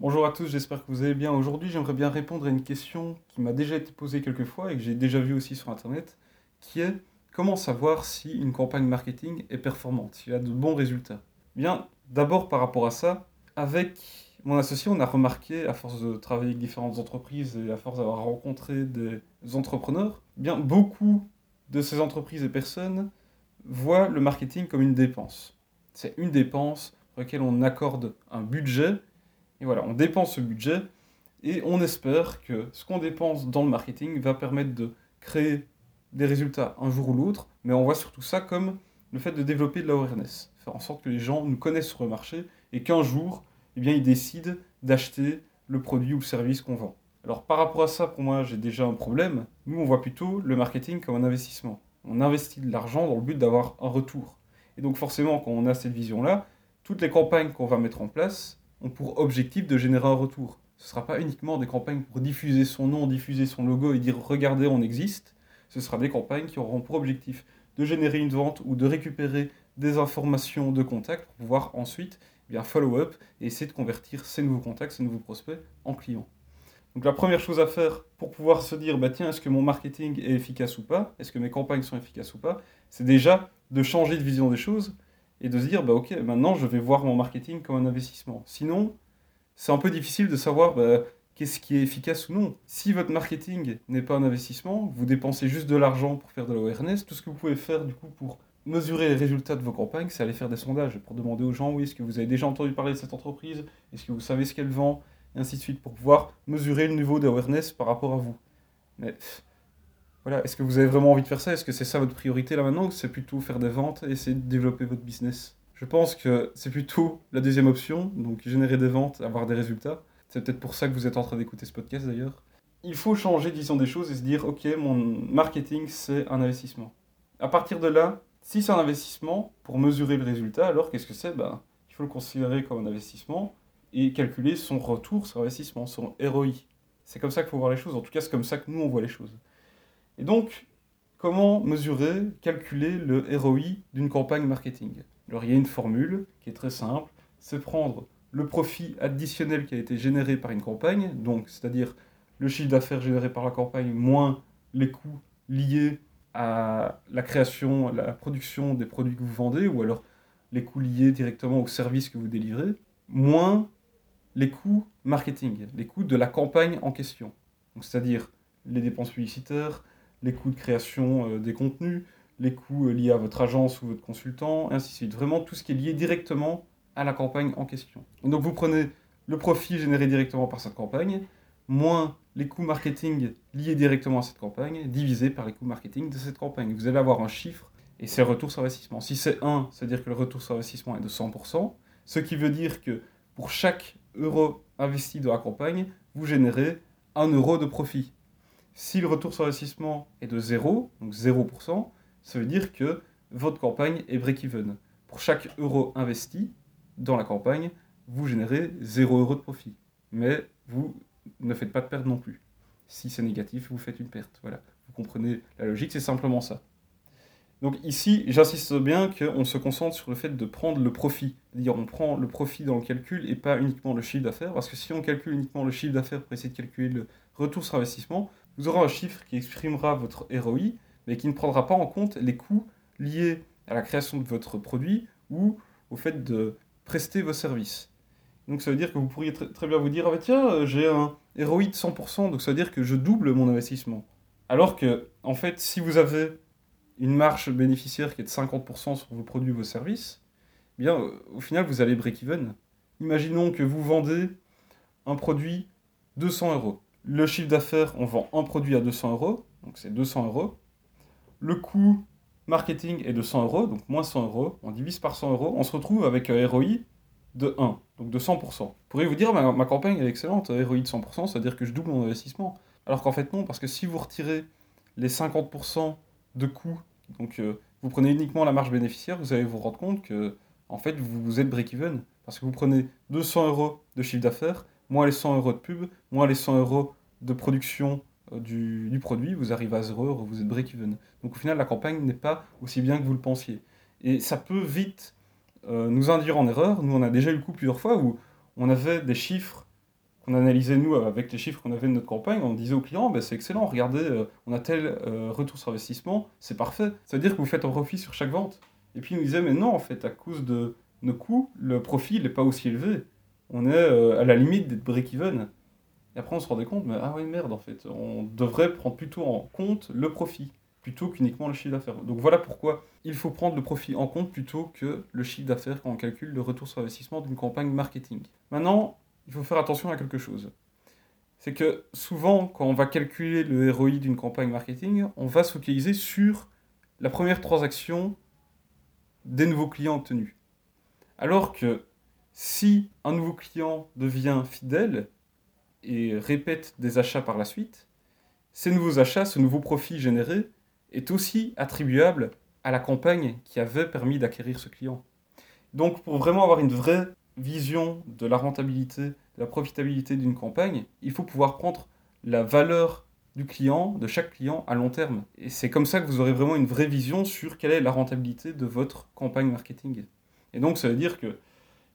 Bonjour à tous, j'espère que vous allez bien. Aujourd'hui, j'aimerais bien répondre à une question qui m'a déjà été posée quelques fois et que j'ai déjà vue aussi sur Internet, qui est comment savoir si une campagne marketing est performante, s'il a de bons résultats? Bien, d'abord par rapport à ça, avec mon associé, on a remarqué, à force de travailler avec différentes entreprises et à force d'avoir rencontré des entrepreneurs, bien beaucoup de ces entreprises et personnes voient le marketing comme une dépense. C'est une dépense pour laquelle on accorde un budget et voilà, on dépense ce budget et on espère que ce qu'on dépense dans le marketing va permettre de créer des résultats un jour ou l'autre, mais on voit surtout ça comme le fait de développer de l'awareness, faire en sorte que les gens nous connaissent sur le marché et qu'un jour, eh ils décident d'acheter le produit ou le service qu'on vend. Alors par rapport à ça, pour moi, j'ai déjà un problème. Nous, on voit plutôt le marketing comme un investissement. On investit de l'argent dans le but d'avoir un retour. Et donc forcément, quand on a cette vision-là, toutes les campagnes qu'on va mettre en place, ont pour objectif de générer un retour. Ce ne sera pas uniquement des campagnes pour diffuser son nom, diffuser son logo et dire regardez, on existe. Ce sera des campagnes qui auront pour objectif de générer une vente ou de récupérer des informations de contact pour pouvoir ensuite eh bien follow-up et essayer de convertir ces nouveaux contacts, ces nouveaux prospects en clients. Donc la première chose à faire pour pouvoir se dire bah tiens est-ce que mon marketing est efficace ou pas, est-ce que mes campagnes sont efficaces ou pas, c'est déjà de changer de vision des choses et de se dire, bah, ok, maintenant je vais voir mon marketing comme un investissement. Sinon, c'est un peu difficile de savoir bah, qu'est-ce qui est efficace ou non. Si votre marketing n'est pas un investissement, vous dépensez juste de l'argent pour faire de l'awareness, tout ce que vous pouvez faire du coup pour mesurer les résultats de vos campagnes, c'est aller faire des sondages pour demander aux gens, oui, est-ce que vous avez déjà entendu parler de cette entreprise, est-ce que vous savez ce qu'elle vend, et ainsi de suite, pour pouvoir mesurer le niveau d'awareness par rapport à vous. Mais voilà, est-ce que vous avez vraiment envie de faire ça? Est-ce que c'est ça votre priorité là maintenant ou c'est plutôt faire des ventes et essayer de développer votre business? Je pense que c'est plutôt la deuxième option, donc générer des ventes, avoir des résultats. C'est peut-être pour ça que vous êtes en train d'écouter ce podcast d'ailleurs. Il faut changer de vision des choses et se dire ok, mon marketing c'est un investissement. À partir de là, si c'est un investissement pour mesurer le résultat, alors qu'est-ce que c'est? Ben, Il faut le considérer comme un investissement et calculer son retour sur investissement, son ROI. C'est comme ça qu'il faut voir les choses. En tout cas, c'est comme ça que nous on voit les choses. Et donc, comment mesurer, calculer le ROI d'une campagne marketing? Alors, il y a une formule qui est très simple, c'est prendre le profit additionnel qui a été généré par une campagne, donc c'est-à-dire le chiffre d'affaires généré par la campagne moins les coûts liés à la création, à la production des produits que vous vendez, ou alors les coûts liés directement au service que vous délivrez, moins les coûts marketing, les coûts de la campagne en question. c'est-à-dire les dépenses publicitaires, les coûts de création euh, des contenus, les coûts euh, liés à votre agence ou votre consultant, et ainsi de suite. Vraiment tout ce qui est lié directement à la campagne en question. donc vous prenez le profit généré directement par cette campagne, moins les coûts marketing liés directement à cette campagne, divisé par les coûts marketing de cette campagne. Vous allez avoir un chiffre, et c'est retour sur investissement. Si c'est 1, c'est-à-dire que le retour sur investissement est de 100%, ce qui veut dire que pour chaque euro investi dans la campagne, vous générez 1 euro de profit. Si le retour sur investissement est de 0, donc 0%, ça veut dire que votre campagne est break-even. Pour chaque euro investi dans la campagne, vous générez 0 euro de profit. Mais vous ne faites pas de perte non plus. Si c'est négatif, vous faites une perte. Voilà. Vous comprenez la logique, c'est simplement ça. Donc ici, j'insiste bien qu'on se concentre sur le fait de prendre le profit. C'est-à-dire on prend le profit dans le calcul et pas uniquement le chiffre d'affaires. Parce que si on calcule uniquement le chiffre d'affaires pour essayer de calculer le retour sur investissement, vous aurez un chiffre qui exprimera votre ROI, mais qui ne prendra pas en compte les coûts liés à la création de votre produit ou au fait de prester vos services. Donc ça veut dire que vous pourriez très bien vous dire, ah bah tiens, euh, j'ai un ROI de 100%, donc ça veut dire que je double mon investissement. Alors que, en fait, si vous avez une marge bénéficiaire qui est de 50% sur vos produits, vos services, eh bien, euh, au final, vous allez break-even. Imaginons que vous vendez un produit 200 euros. Le chiffre d'affaires, on vend un produit à 200 euros, donc c'est 200 euros. Le coût marketing est de 100 euros, donc moins 100 euros. On divise par 100 euros, on se retrouve avec un ROI de 1, donc de 100%. Vous pourriez vous dire, ma, campagne est excellente, ROI de 100%, c'est-à-dire que je double mon investissement. Alors qu'en fait non, parce que si vous retirez les 50% de coûts, donc euh, vous prenez uniquement la marge bénéficiaire, vous allez vous rendre compte que en fait vous êtes break-even. Parce que vous prenez 200 euros de chiffre d'affaires, moins les 100 euros de pub, moins les 100 euros de production euh, du, produit, vous arrivez à 0 euros, vous êtes break-even. Donc au final, la campagne n'est pas aussi bien que vous le pensiez. Et ça peut vite euh, nous induire en erreur. Nous, on a déjà eu le coup plusieurs fois où on avait des chiffres qu'on analysait nous avec les chiffres qu'on avait de notre campagne, on disait aux clients, ben, c'est excellent, regardez, euh, on a tel retour sur investissement, c'est parfait. Ça veut dire que vous faites un profit sur chaque vente. Et puis ils nous disaient, mais non, en fait, à cause de nos coûts, le profit n'est pas aussi élevé. On est euh, à la limite d'être break-even. Et après, on se rendait compte, mais ah ouais, merde, en fait, on devrait prendre plutôt en compte le profit plutôt qu'uniquement le chiffre d'affaires. Donc voilà pourquoi il faut prendre le profit en compte plutôt que le chiffre d'affaires quand on calcule le retour sur investissement d'une campagne marketing. Maintenant, il faut faire attention à quelque chose. C'est que souvent, quand on va calculer le ROI d'une campagne marketing, on va se focaliser sur la première transaction des nouveaux clients obtenus. Alors que si un nouveau client devient fidèle et répète des achats par la suite, ces nouveaux achats, ce nouveau profit généré, est aussi attribuable à la campagne qui avait permis d'acquérir ce client. Donc pour vraiment avoir une vraie vision de la rentabilité, de la profitabilité d'une campagne, il faut pouvoir prendre la valeur du client, de chaque client à long terme. Et c'est comme ça que vous aurez vraiment une vraie vision sur quelle est la rentabilité de votre campagne marketing. Et donc ça veut dire que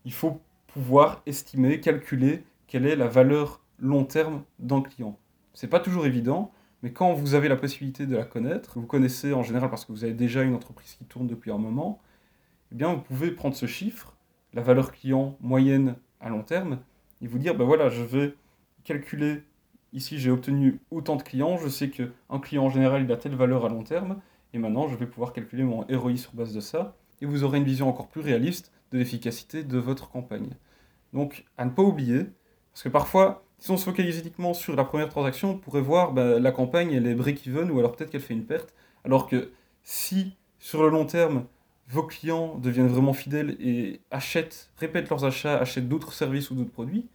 il faut pouvoir estimer, calculer quelle est la valeur long terme d'un client. C'est pas toujours évident, mais quand vous avez la possibilité de la connaître, vous connaissez en général parce que vous avez déjà une entreprise qui tourne depuis un moment, eh bien vous pouvez prendre ce chiffre, la valeur client moyenne à long terme, et vous dire, ben voilà, je vais calculer, ici j'ai obtenu autant de clients, je sais qu'un client en général il a telle valeur à long terme, et maintenant je vais pouvoir calculer mon ROI sur base de ça, et vous aurez une vision encore plus réaliste de l'efficacité de votre campagne. Donc à ne pas oublier, parce que parfois si on se focalise uniquement sur la première transaction, on pourrait voir bah, la campagne, elle est break-even ou alors peut-être qu'elle fait une perte. Alors que si sur le long terme, vos clients deviennent vraiment fidèles et achètent, répètent leurs achats, achètent d'autres services ou d'autres produits,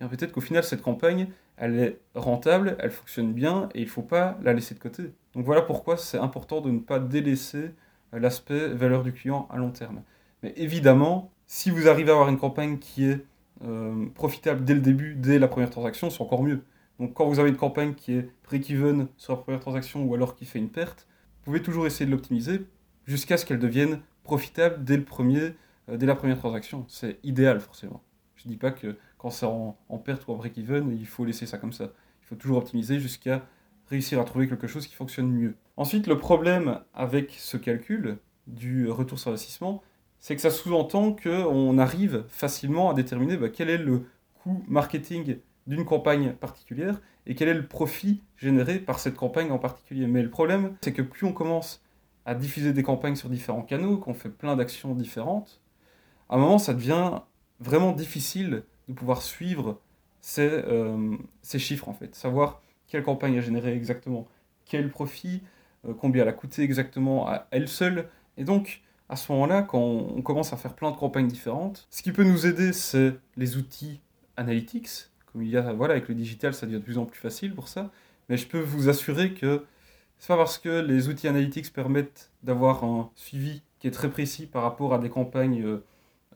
eh peut-être qu'au final, cette campagne, elle est rentable, elle fonctionne bien et il ne faut pas la laisser de côté. Donc voilà pourquoi c'est important de ne pas délaisser l'aspect valeur du client à long terme. Mais évidemment, si vous arrivez à avoir une campagne qui est euh, profitable dès le début, dès la première transaction, c'est encore mieux. Donc quand vous avez une campagne qui est break-even sur la première transaction ou alors qui fait une perte, vous pouvez toujours essayer de l'optimiser jusqu'à ce qu'elle devienne profitable dès, euh, la première transaction. C'est idéal forcément. Je ne dis pas que quand c'est en, perte ou en break-even, il faut laisser ça comme ça. Il faut toujours optimiser jusqu'à réussir à trouver quelque chose qui fonctionne mieux. Ensuite, le problème avec ce calcul du retour sur investissement, c'est que ça sous-entend qu'on arrive facilement à déterminer bah, quel est le coût marketing d'une campagne particulière et quel est le profit généré par cette campagne en particulier. Mais le problème, c'est que plus on commence à diffuser des campagnes sur différents canaux, qu'on fait plein d'actions différentes, à un moment, ça devient vraiment difficile de pouvoir suivre ces, euh, ces chiffres, en fait. Savoir quelle campagne a généré exactement quel profit, euh, combien elle a coûté exactement à elle seule. Et donc, à ce moment-là, quand on commence à faire plein de campagnes différentes, ce qui peut nous aider, c'est les outils analytics. Comme il y a, voilà, avec le digital, ça devient de plus en plus facile pour ça. Mais je peux vous assurer que c'est pas parce que les outils analytics permettent d'avoir un suivi qui est très précis par rapport à des campagnes euh,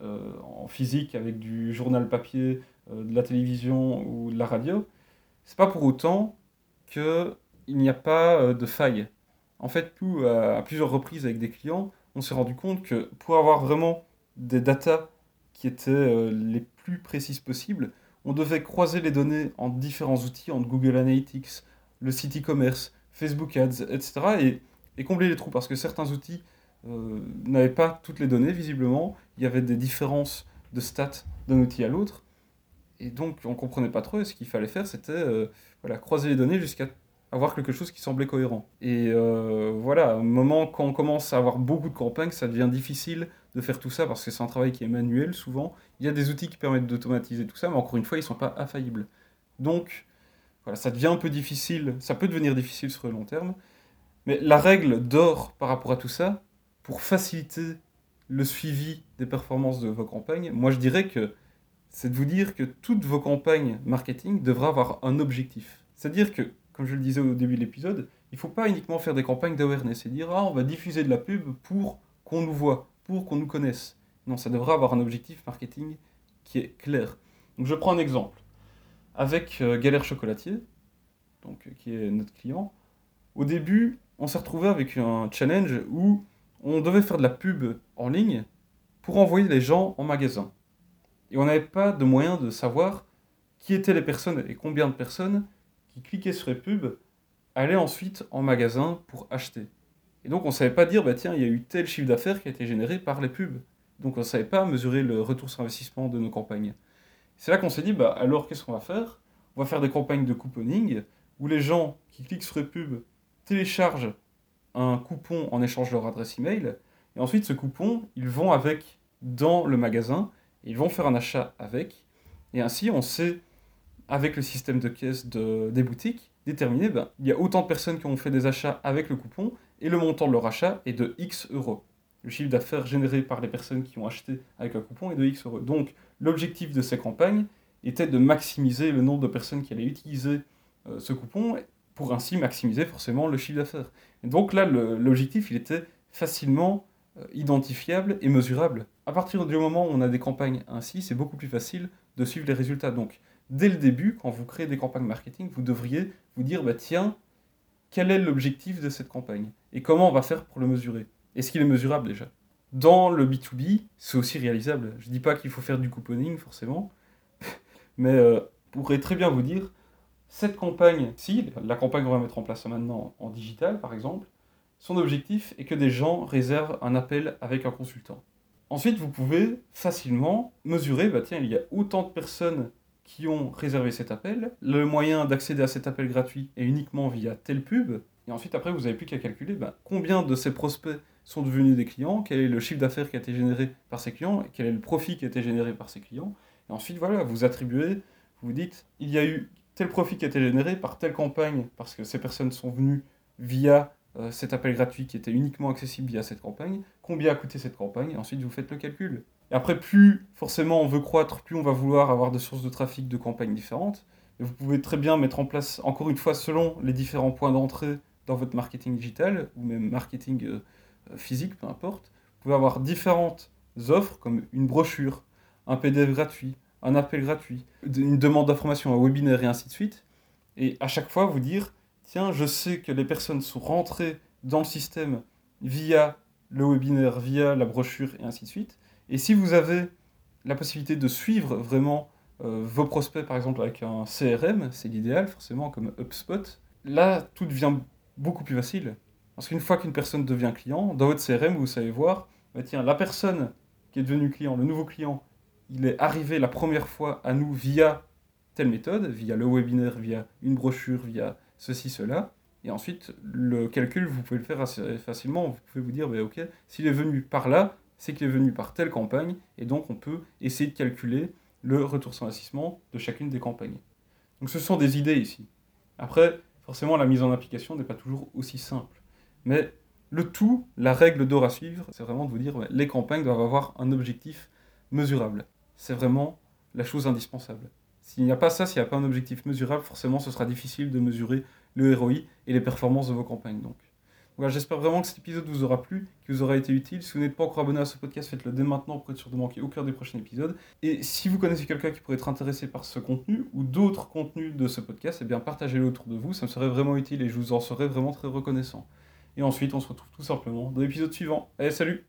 euh, en physique avec du journal papier, euh, de la télévision ou de la radio, c'est pas pour autant qu'il n'y a pas de faille. En fait, tout à plusieurs reprises avec des clients, on s'est rendu compte que pour avoir vraiment des datas qui étaient euh, les plus précises possibles, on devait croiser les données en différents outils, entre Google Analytics, le site e-commerce, Facebook Ads, etc. Et, combler les trous, parce que certains outils euh, n'avaient pas toutes les données, visiblement. Il y avait des différences de stats d'un outil à l'autre. Et donc, on ne comprenait pas trop. Et ce qu'il fallait faire, c'était euh, croiser les données jusqu'à avoir quelque chose qui semblait cohérent. Et euh, voilà, au moment quand on commence à avoir beaucoup de campagnes, ça devient difficile de faire tout ça parce que c'est un travail qui est manuel souvent. Il y a des outils qui permettent d'automatiser tout ça, mais encore une fois, ils ne sont pas infaillibles. Donc, voilà, ça devient un peu difficile, ça peut devenir difficile sur le long terme. Mais la règle d'or par rapport à tout ça, pour faciliter le suivi des performances de vos campagnes, moi je dirais que c'est de vous dire que toutes vos campagnes marketing devraient avoir un objectif. C'est-à-dire que comme je le disais au début de l'épisode, il ne faut pas uniquement faire des campagnes d'awareness et dire ah, on va diffuser de la pub pour qu'on nous voit, pour qu'on nous connaisse. Non, ça devrait avoir un objectif marketing qui est clair. Donc je prends un exemple. Avec euh, Galère Chocolatier, donc, euh, qui est notre client, au début, on s'est retrouvé avec un challenge où on devait faire de la pub en ligne pour envoyer les gens en magasin. Et on n'avait pas de moyen de savoir qui étaient les personnes et combien de personnes qui cliquaient sur les pubs allaient ensuite en magasin pour acheter. Et donc on ne savait pas dire, bah tiens, il y a eu tel chiffre d'affaires qui a été généré par les pubs. Donc on ne savait pas mesurer le retour sur investissement de nos campagnes. C'est là qu'on s'est dit, bah alors qu'est-ce qu'on va faire? On va faire des campagnes de couponing où les gens qui cliquent sur les pubs téléchargent un coupon en échange de leur adresse email. Et ensuite, ce coupon, ils vont avec dans le magasin, ils vont faire un achat avec. Et ainsi, on sait, avec le système de caisse de, des boutiques, déterminer, ben, il y a autant de personnes qui ont fait des achats avec le coupon, et le montant de leur achat est de X euros. Le chiffre d'affaires généré par les personnes qui ont acheté avec un coupon est de X euros. Donc, l'objectif de ces campagnes était de maximiser le nombre de personnes qui allaient utiliser euh, ce coupon pour ainsi maximiser forcément le chiffre d'affaires. Donc là, l'objectif, il était facilement euh, identifiable et mesurable. À partir du moment où on a des campagnes ainsi, c'est beaucoup plus facile de suivre les résultats. Donc, dès le début, quand vous créez des campagnes marketing, vous devriez vous dire, bah, tiens, quel est l'objectif de cette campagne Et comment on va faire pour le mesurer? Est-ce qu'il est mesurable déjà? Dans le B2B, c'est aussi réalisable. Je ne dis pas qu'il faut faire du couponing, forcément, mais euh, pourrais très bien vous dire, cette campagne, si, la campagne qu'on va mettre en place maintenant en digital, par exemple, son objectif est que des gens réservent un appel avec un consultant. Ensuite, vous pouvez facilement mesurer, bah tiens, il y a autant de personnes qui ont réservé cet appel, le moyen d'accéder à cet appel gratuit est uniquement via telle pub, et ensuite après vous n'avez plus qu'à calculer bah, combien de ces prospects sont devenus des clients, quel est le chiffre d'affaires qui a été généré par ces clients, quel est le profit qui a été généré par ces clients, et ensuite voilà, vous attribuez, vous dites, il y a eu tel profit qui a été généré par telle campagne, parce que ces personnes sont venues via euh, cet appel gratuit qui était uniquement accessible via cette campagne, combien a coûté cette campagne, et ensuite vous faites le calcul. Et après, plus forcément on veut croître, plus on va vouloir avoir des sources de trafic de campagnes différentes. Et vous pouvez très bien mettre en place, encore une fois, selon les différents points d'entrée dans votre marketing digital, ou même marketing euh, physique, peu importe, vous pouvez avoir différentes offres comme une brochure, un PDF gratuit, un appel gratuit, une demande d'information, un webinaire et ainsi de suite. Et à chaque fois, vous dire, tiens, je sais que les personnes sont rentrées dans le système via le webinaire, via la brochure et ainsi de suite. Et si vous avez la possibilité de suivre vraiment euh, vos prospects, par exemple avec un CRM, c'est l'idéal forcément comme HubSpot, là tout devient beaucoup plus facile. Parce qu'une fois qu'une personne devient client, dans votre CRM, vous savez voir, bah tiens, la personne qui est devenue client, le nouveau client, il est arrivé la première fois à nous via telle méthode, via le webinaire, via une brochure, via ceci, cela. Et ensuite, le calcul, vous pouvez le faire assez facilement. Vous pouvez vous dire, bah, ok, s'il est venu par là, c'est qu'il est venu par telle campagne, et donc on peut essayer de calculer le retour sur investissement de chacune des campagnes. Donc ce sont des idées ici. Après, forcément, la mise en application n'est pas toujours aussi simple. Mais le tout, la règle d'or à suivre, c'est vraiment de vous dire, les campagnes doivent avoir un objectif mesurable. C'est vraiment la chose indispensable. S'il n'y a pas ça, s'il n'y a pas un objectif mesurable, forcément ce sera difficile de mesurer le ROI et les performances de vos campagnes. Donc. J'espère vraiment que cet épisode vous aura plu, qu'il vous aura été utile. Si vous n'êtes pas encore abonné à ce podcast, faites-le dès maintenant pour être sûr de manquer aucun des prochains épisodes. Et si vous connaissez quelqu'un qui pourrait être intéressé par ce contenu ou d'autres contenus de ce podcast, eh bien partagez-le autour de vous, ça me serait vraiment utile et je vous en serais vraiment très reconnaissant. Et ensuite, on se retrouve tout simplement dans l'épisode suivant. Allez, salut